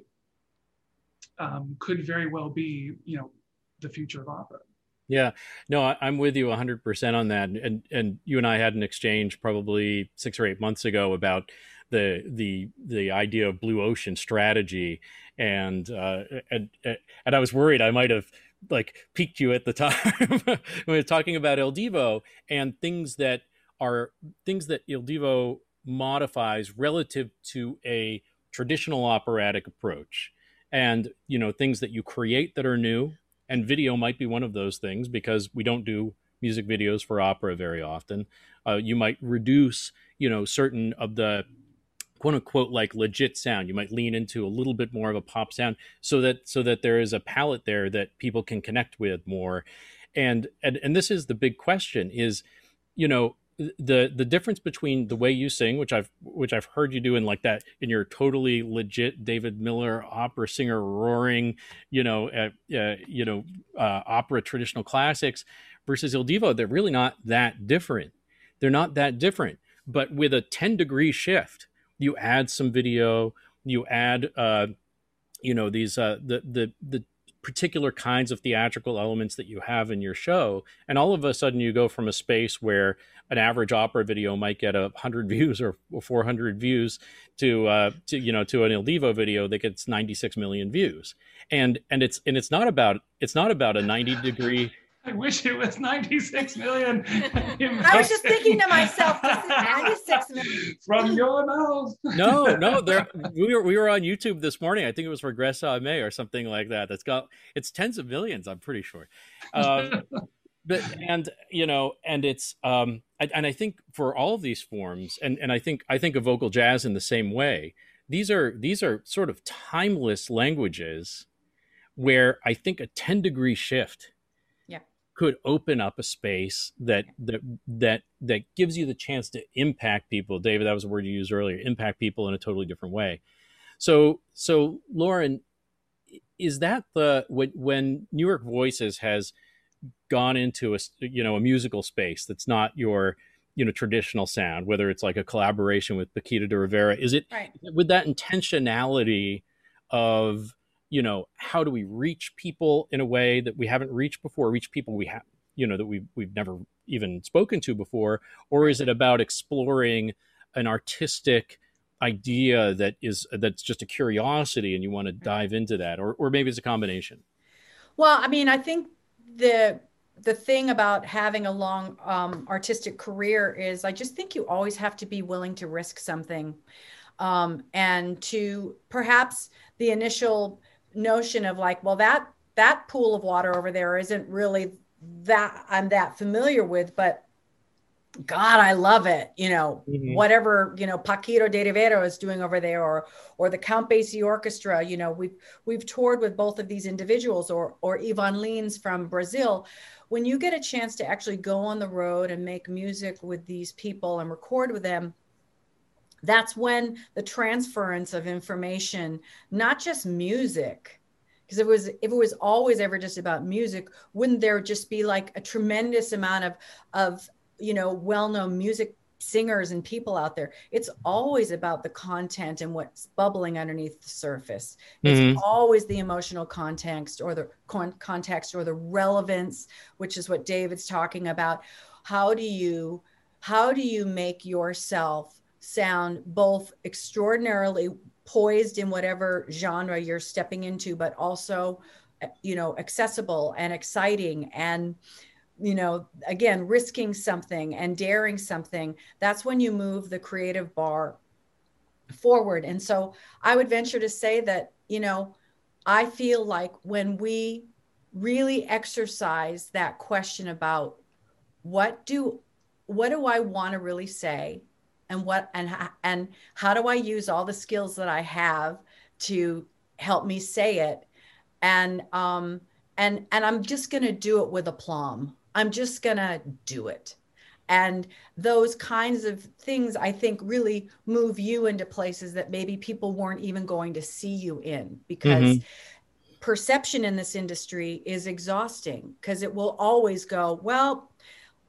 um, could very well be, you know, the future of opera. Yeah, no, I, am with you 100% on that. And and you and I had an exchange probably six or eight months ago about the the the idea of blue ocean strategy, and uh, and and I was worried I might have like piqued you at the time when we were talking about Il Divo and things that are things that Il Divo modifies relative to a traditional operatic approach. And you know things that you create that are new and video might be one of those things because we don't do music videos for opera very often. Uh, you might reduce you know certain of the quote unquote like legit sound. You might lean into a little bit more of a pop sound so that so that there is a palette there that people can connect with more. And and, and this is the big question is you know the the difference between the way you sing, which I've which I've heard you do in like that in your totally legit David Miller opera singer roaring, you know, uh, uh, you know, uh, opera traditional classics, versus Il Divo, they're really not that different. They're not that different, but with a ten degree shift, you add some video, you add, uh, you know, these uh, the the the particular kinds of theatrical elements that you have in your show and all of a sudden you go from a space where an average opera video might get a 100 views or 400 views to uh to you know to an il divo video that gets 96 million views. And and it's and it's not about it's not about a 90 degree I wish it was 96 million. I was just thinking to myself, this is 96 million. From your mouth. no, no, there we were we were on YouTube this morning. I think it was Regresa a Mí or something like that. That's got it's tens of millions, I'm pretty sure. Um, but and you know, and it's um and I think for all of these forms, and, and I think I think of vocal jazz in the same way. These are these are sort of timeless languages where I think a 10 degree shift could open up a space that that that that gives you the chance to impact people. David, that was a word you used earlier. Impact people in a totally different way. So so Lauren, is that the when when New York Voices has gone into a you know a musical space that's not your you know traditional sound, whether it's like a collaboration with Paquito D'Rivera, is it right. with that intentionality of you know how do we reach people in a way that we haven't reached before reach people we have you know that we've we've never even spoken to before? Or is it about exploring an artistic idea that is that's just a curiosity and you want to dive into that? Or or maybe it's a combination. Well i mean i think the the thing about having a long um, artistic career is i just think you always have to be willing to risk something um, and to perhaps the initial notion of like, well, that that pool of water over there isn't really that I'm that familiar with, but God, I love it. You know, mm-hmm. whatever you know, Paquito D'Rivera is doing over there, or or the Count Basie Orchestra. You know, we've we've toured with both of these individuals, or or Ivan Lins from Brazil. When you get a chance to actually go on the road and make music with these people and record with them, that's when the transference of information not just music because it was if it was always ever just about music wouldn't there just be like a tremendous amount of of you know well-known music singers and people out there? It's always about the content and what's bubbling underneath the surface. It's mm-hmm. always the emotional context or the con- context or the relevance which is what david's talking about. How do you how do you make yourself sound both extraordinarily poised in whatever genre you're stepping into, but also, you know, accessible and exciting and you know again risking something and daring something. That's when you move the creative bar forward. And so i would venture to say that you know i feel like when we really exercise that question about what do what do i want to really say and what and and how do I use all the skills that I have to help me say it and um and and I'm just going to do it with aplomb. I'm just going to do it. And those kinds of things I think really move you into places that maybe people weren't even going to see you in because mm-hmm perception in this industry is exhausting because it will always go, well,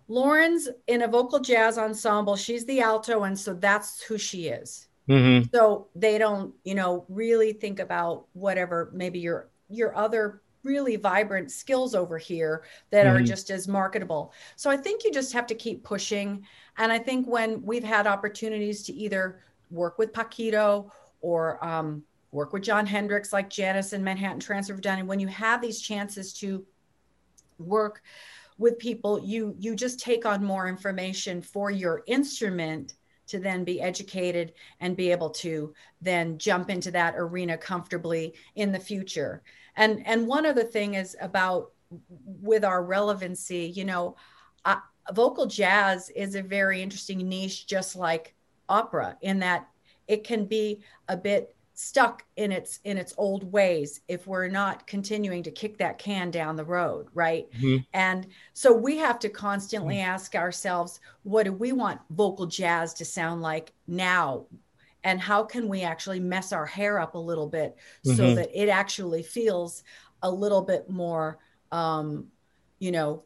Lauren's in a vocal jazz ensemble. She's the alto, and so that's who she is. Mm-hmm. So they don't, you know, really think about whatever maybe your your other really vibrant skills over here that mm-hmm. are just as marketable. So I think you just have to keep pushing. And I think when we've had opportunities to either work with Paquito or um, work with Jon Hendricks, like Janis and Manhattan Transfer have done, and when you have these chances to work with people you you just take on more information for your instrument to then be educated and be able to then jump into that arena comfortably in the future. And and one other thing is about with our relevancy you know uh, vocal jazz is a very interesting niche just like opera in that it can be a bit stuck in its in its old ways if we're not continuing to kick that can down the road right mm-hmm. and so we have to constantly mm-hmm. ask ourselves what do we want vocal jazz to sound like now and how can we actually mess our hair up a little bit mm-hmm. so that it actually feels a little bit more um, you know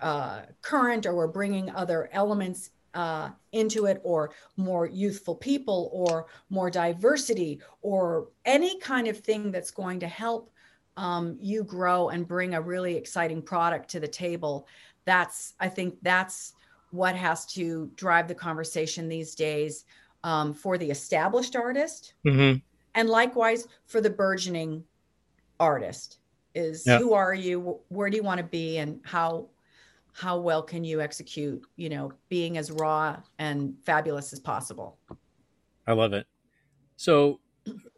uh, current or we're bringing other elements uh, into it or more youthful people or more diversity or any kind of thing that's going to help um, you grow and bring a really exciting product to the table. That's i think that's what has to drive the conversation these days um, for the established artist. Mm-hmm. and likewise for the burgeoning artist is who are you? Where do you want to be and how how well can you execute you know being as raw and fabulous as possible? I love it. So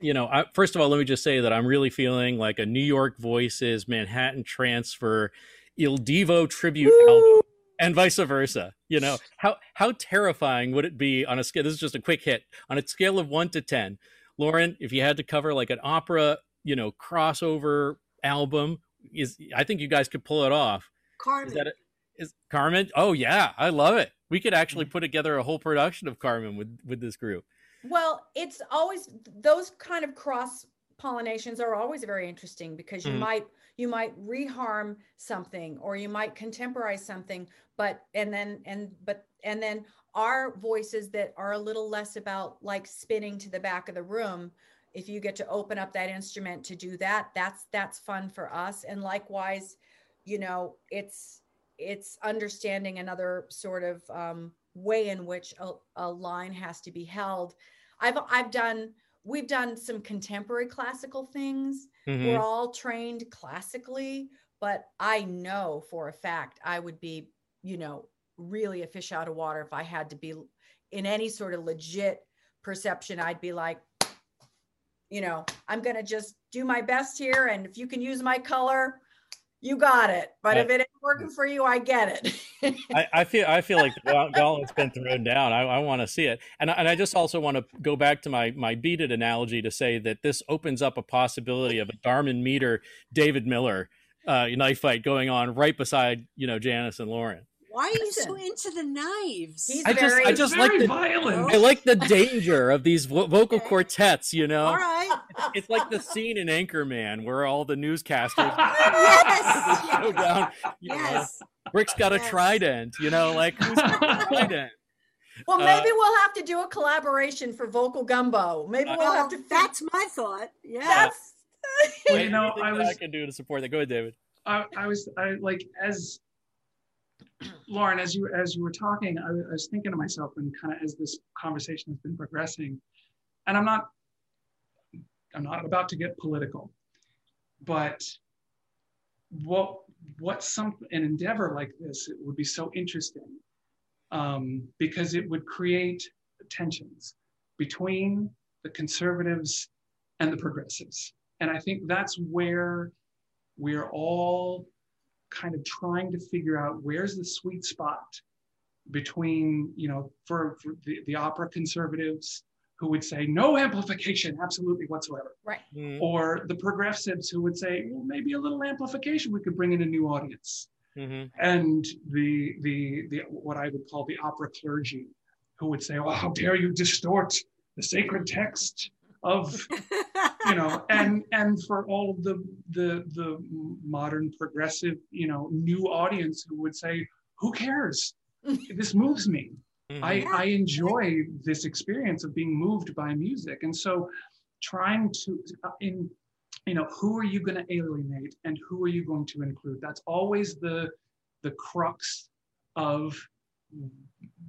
you know I, first of all let me just say that i'm really feeling like a new york voices manhattan transfer il divo tribute Woo! album and vice versa. You know how how terrifying would it be on a scale this is just a quick hit on a scale of 1 to 10 lauren if you had to cover like an opera you know crossover album is i think you guys could pull it off. Carmen. Is that a, is Carmen? Oh yeah, I love it. We could actually mm. put together a whole production of Carmen with with this group. Well, it's always those kind of cross pollinations are always very interesting because you mm. might you might reharm something or you might contemporize something but and then and but and then our voices that are a little less about like spinning to the back of the room if you get to open up that instrument to do that that's that's fun for us and likewise you know it's it's understanding another sort of um, way in which a, a line has to be held. I've I've done we've done some contemporary classical things. Mm-hmm. We're all trained classically, but I know for a fact I would be, you know, really a fish out of water if I had to be in any sort of legit perception. I'd be like, you know, I'm going to just do my best here. And if you can use my color, you got it. But I, if it ain't working for you, I get it. I, I, feel I feel like the gauntlet's been thrown down. I, I want to see it, and and I just also want to go back to my my Beat It analogy to say that this opens up a possibility of a Darmon Meader David Miller uh, knife fight going on right beside you know Janis and Lauren. Why are you so into the knives? He's I just, I just like the violent. I like the danger of these vo- vocal okay. quartets. You know, all right. It's, it's, like the scene in Anchorman where all the newscasters yes, yes. down. yes. Know, Rick's got yes. a trident. You know, like who's got a trident? Well, uh, maybe uh, we'll have to do a collaboration for vocal gumbo. Maybe we'll have to. That's my thought. Yeah. That's. well, you know, I was. I can do to support that. Go ahead, David. I, I was I like as Lauren, as you as you were talking, I, I was thinking to myself, and kind of as this conversation has been progressing, and I'm not I'm not about to get political, but what what some an endeavor like this it would be so interesting um, because it would create tensions between the conservatives and the progressives, and I think that's where we're all kind of trying to figure out where's the sweet spot between, you know, for, for the, the opera conservatives who would say no amplification absolutely whatsoever. Right. Mm-hmm. or the progressives who would say well, maybe a little amplification we could bring in a new audience. Mm-hmm. and the the the what i would call the opera clergy who would say well how dare you distort the sacred text of you know and and for all of the the the modern progressive you know new audience who would say who cares? This moves me mm-hmm. i i enjoy this experience of being moved by music. And so trying to uh, in you know who are you going to alienate and who are you going to include? That's always the the crux of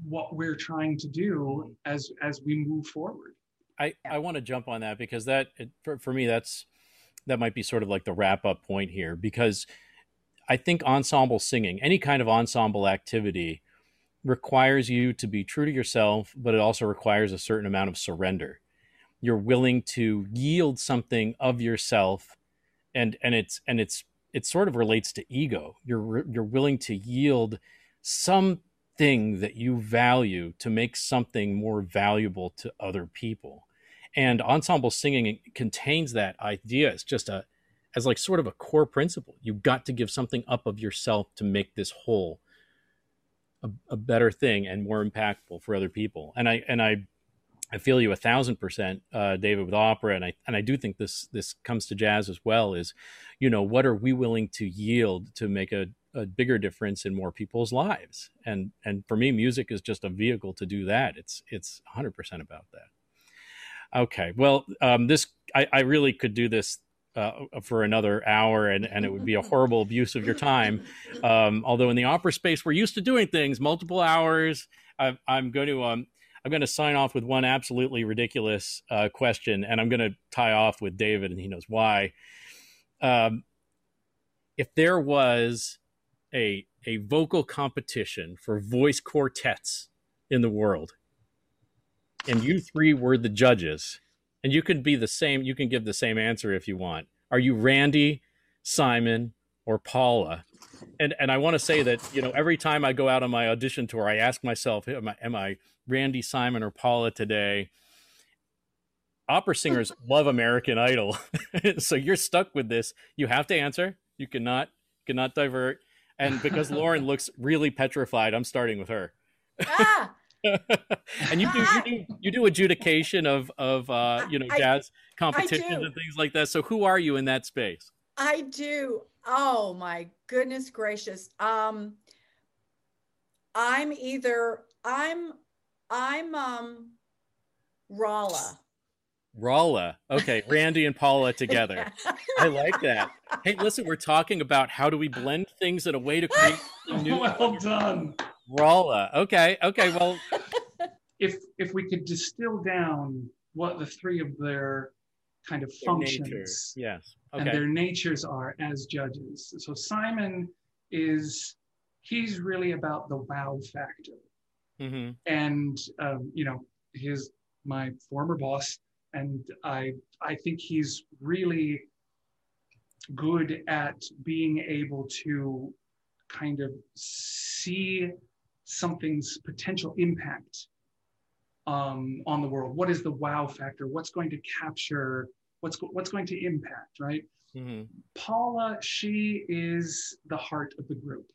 what we're trying to do as as we move forward. I, I want to jump on that because that for, for me that's that might be sort of like the wrap up point here because I think ensemble singing, any kind of ensemble activity, requires you to be true to yourself, but it also requires a certain amount of surrender. You're willing to yield something of yourself, and and it's and it's it sort of relates to ego. You're you're willing to yield something that you value to make something more valuable to other people and ensemble singing contains that idea it's just a as like sort of a core principle you've got to give something up of yourself to make this whole a, a better thing and more impactful for other people and i and i I feel you a thousand percent, uh, David, with opera, and I and I do think this this comes to jazz as well. Is, you know, what are we willing to yield to make a, a bigger difference in more people's lives? And and for me, music is just a vehicle to do that. It's it's hundred percent about that. Okay, well, um, this I, I really could do this uh, for another hour, and, and it would be a horrible abuse of your time. Um, although in the opera space, we're used to doing things multiple hours. I, am going to um, I'm going to sign off with one absolutely ridiculous uh, question, and I'm going to tie off with David, and he knows why. Um, if there was a a vocal competition for voice quartets in the world, and you three were the judges, and you can be the same, you can give the same answer if you want. Are you Randy, Simon, or Paula? And and I want to say that you know every time I go out on my audition tour, I ask myself, am I, am I Randy Simon or Paula today. Opera singers love American Idol, so you're stuck with this. You have to answer. You cannot cannot divert. And because Lauren looks really petrified, I'm starting with her. Ah! And you do, you do you do adjudication of of uh, you know jazz competitions and things like that. So who are you in that space? I do. Oh my goodness gracious. Um, I'm either I'm I'm um Rala. Rala. Okay, Randy and Paula together. I like that. Hey, listen, we're talking about how do we blend things in a way to create new. well done. Rala. Okay. Okay. Well, if if we could distill down what the three of their kind of functions, nature. yes, okay. and their natures are as judges. So Simon is he's really about the wow factor Mm-hmm. And um, you know, he's my former boss, and I I think he's really good at being able to kind of see something's potential impact um, on the world. What is the wow factor? What's going to capture? What's what's going to impact? Right. Mm-hmm. Paula, she is the heart of the group.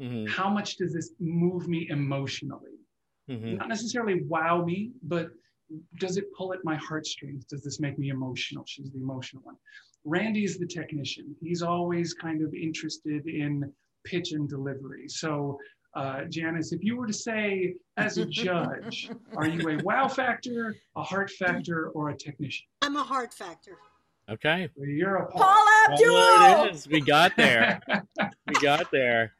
Mm-hmm. How much does this move me emotionally? mm-hmm. not necessarily wow me, but does it pull at my heartstrings? Does this make me emotional? She's the emotional one. Randy's the technician. He's always kind of interested in pitch and delivery. So, uh, Janis, if you were to say as a judge, are you a wow factor, a heart factor, or a technician? I'm a heart factor. Okay. you're a Paula Abdul. Well, it is. We got there. we got there.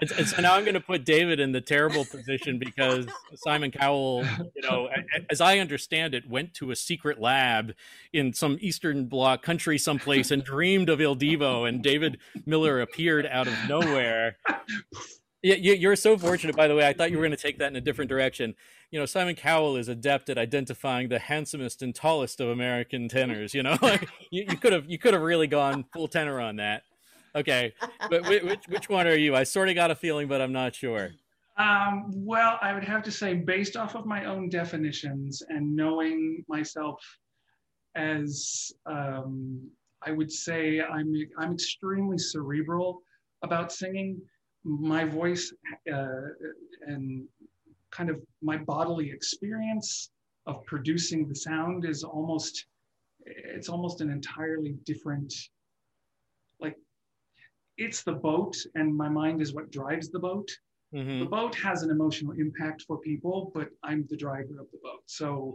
And, and so now I'm going to put David in the terrible position because Simon Cowell, you know, as I understand it, went to a secret lab in some Eastern Bloc country someplace and dreamed of Il Divo, and David Miller appeared out of nowhere. Yeah, you're so fortunate, by the way. I thought you were going to take that in a different direction. You know, Simon Cowell is adept at identifying the handsomest and tallest of American tenors. You know, like, you could have you could have really gone full tenor on that. Okay, but which which one are you? I sort of got a feeling, but I'm not sure. Um, well, I would have to say, based off of my own definitions and knowing myself as, um, I would say, I'm I'm extremely cerebral about singing. My voice uh, and kind of my bodily experience of producing the sound is almost it's almost an entirely different like it's the boat and my mind is what drives the boat. Mm-hmm. The boat has an emotional impact for people, but I'm the driver of the boat. So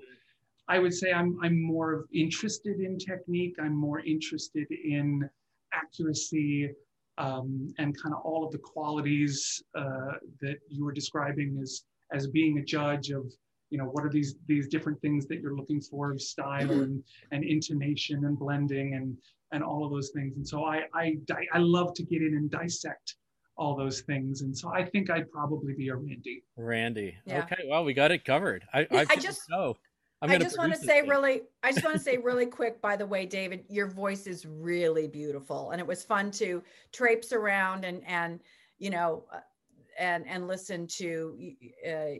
I would say I'm, I'm more interested in technique. I'm more interested in accuracy um, and kind of all of the qualities uh, that you were describing as, as being a judge of, you know, what are these, these different things that you're looking for of style and, and intonation and blending and, and all of those things. And so I, I, I love to get in and dissect all those things. And so I think I'd probably be a Randy. Randy. Yeah. Okay. Well, we got it covered. I, I, I just know. I just want to say thing. really, I just want to say really quick, by the way, David, your voice is really beautiful. And it was fun to traipse around and, and, you know, uh, and, and listen to, uh,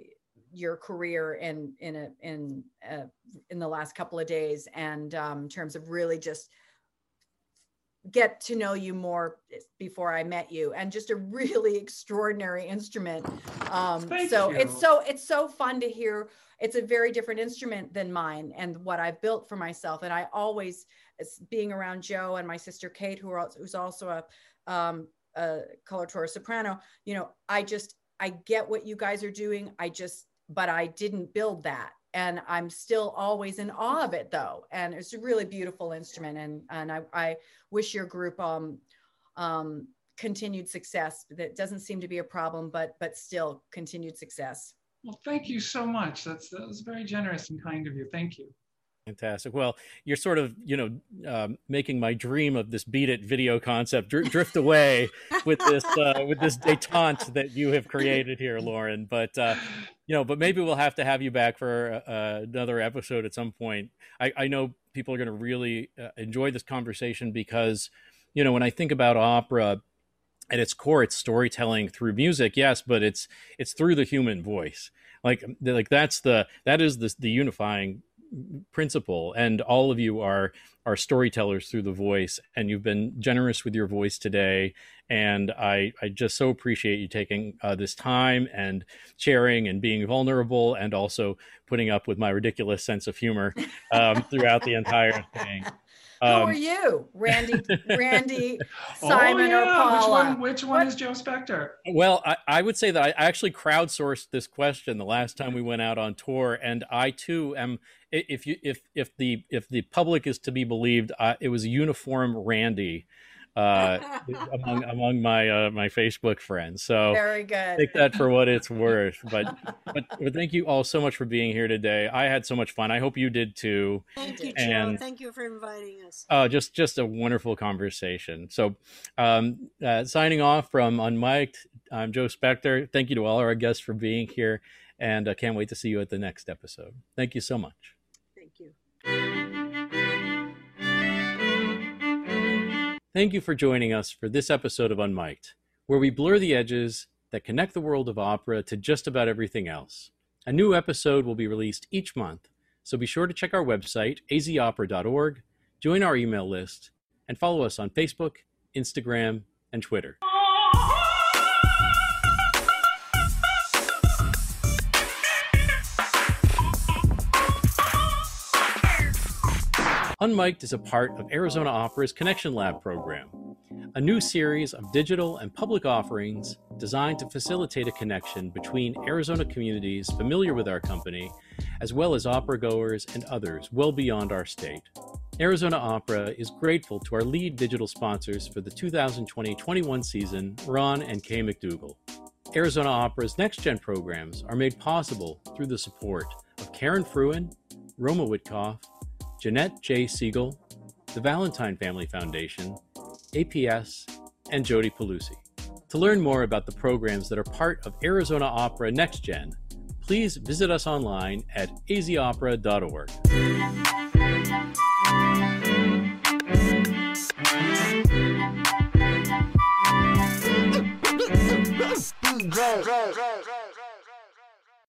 your career in in a in a, in the last couple of days and um, in terms of really just get to know you more before I met you and just a really extraordinary instrument. Um, so you. it's so it's so fun to hear. It's a very different instrument than mine and what I've built for myself. And I always, being around Joe and my sister Kate, who are, who's also a, um, a coloratura soprano, you know, I just I get what you guys are doing. I just but I didn't build that and I'm still always in awe of it though. And it's a really beautiful instrument. And, and I, I wish your group, um, um, continued success. That doesn't seem to be a problem, but, but still continued success. Well, thank you so much. That's, that was very generous and kind of you. Thank you. Fantastic. Well, you're sort of, you know, um, making my dream of this beat it video concept dr- drift away with this uh, with this detente that you have created here, Lauren. But uh, you know, but maybe we'll have to have you back for uh, another episode at some point. I, I know people are going to really uh, enjoy this conversation because, you know, when I think about opera, at its core, it's storytelling through music, yes, but it's it's through the human voice. Like like that's the that is the the unifying principle and all of you are are storytellers through the voice and you've been generous with your voice today. And i i just so appreciate you taking uh, this time and sharing and being vulnerable and also putting up with my ridiculous sense of humor um, throughout the entire thing um, Who are you, Randy? Randy, Simon, oh, yeah. or Paula? Which one? Which one is Joe Specter? Well, I, I, would say that I actually crowdsourced this question the last time we went out on tour, and I too am. If you if if the if the public is to be believed, uh, it was uniform Randy uh, among among my uh, my Facebook friends. So very good. Take that for what it's worth. But, but, but thank you all so much for being here today. I had so much fun. I hope you did too. Thank you, and, Joe. Thank you for inviting us. Uh, just just a wonderful conversation. So, um, uh, signing off from Unmiked, I'm Joe Specter. Thank you to all our guests for being here, and I can't wait to see you at the next episode. Thank you so much. Thank you. Thank you for joining us for this episode of Unmiked, where we blur the edges that connect the world of opera to just about everything else. A new episode will be released each month, so be sure to check our website, azopera.org, join our email list, and follow us on Facebook, Instagram, and Twitter. Unmiked is a part of Arizona Opera's Connection Lab program, a new series of digital and public offerings designed to facilitate a connection between Arizona communities familiar with our company, as well as opera goers and others well beyond our state. Arizona Opera is grateful to our lead digital sponsors for the 2020 21 season, Ron and Kay McDougall. Arizona Opera's Next Gen programs are made possible through the support of Karen Fruin, Roma Witkoff, Jeanette J. Siegel, the Valentine Family Foundation, APS, and Jody Pelusi. To learn more about the programs that are part of Arizona Opera Next Gen, please visit us online at azopera.org.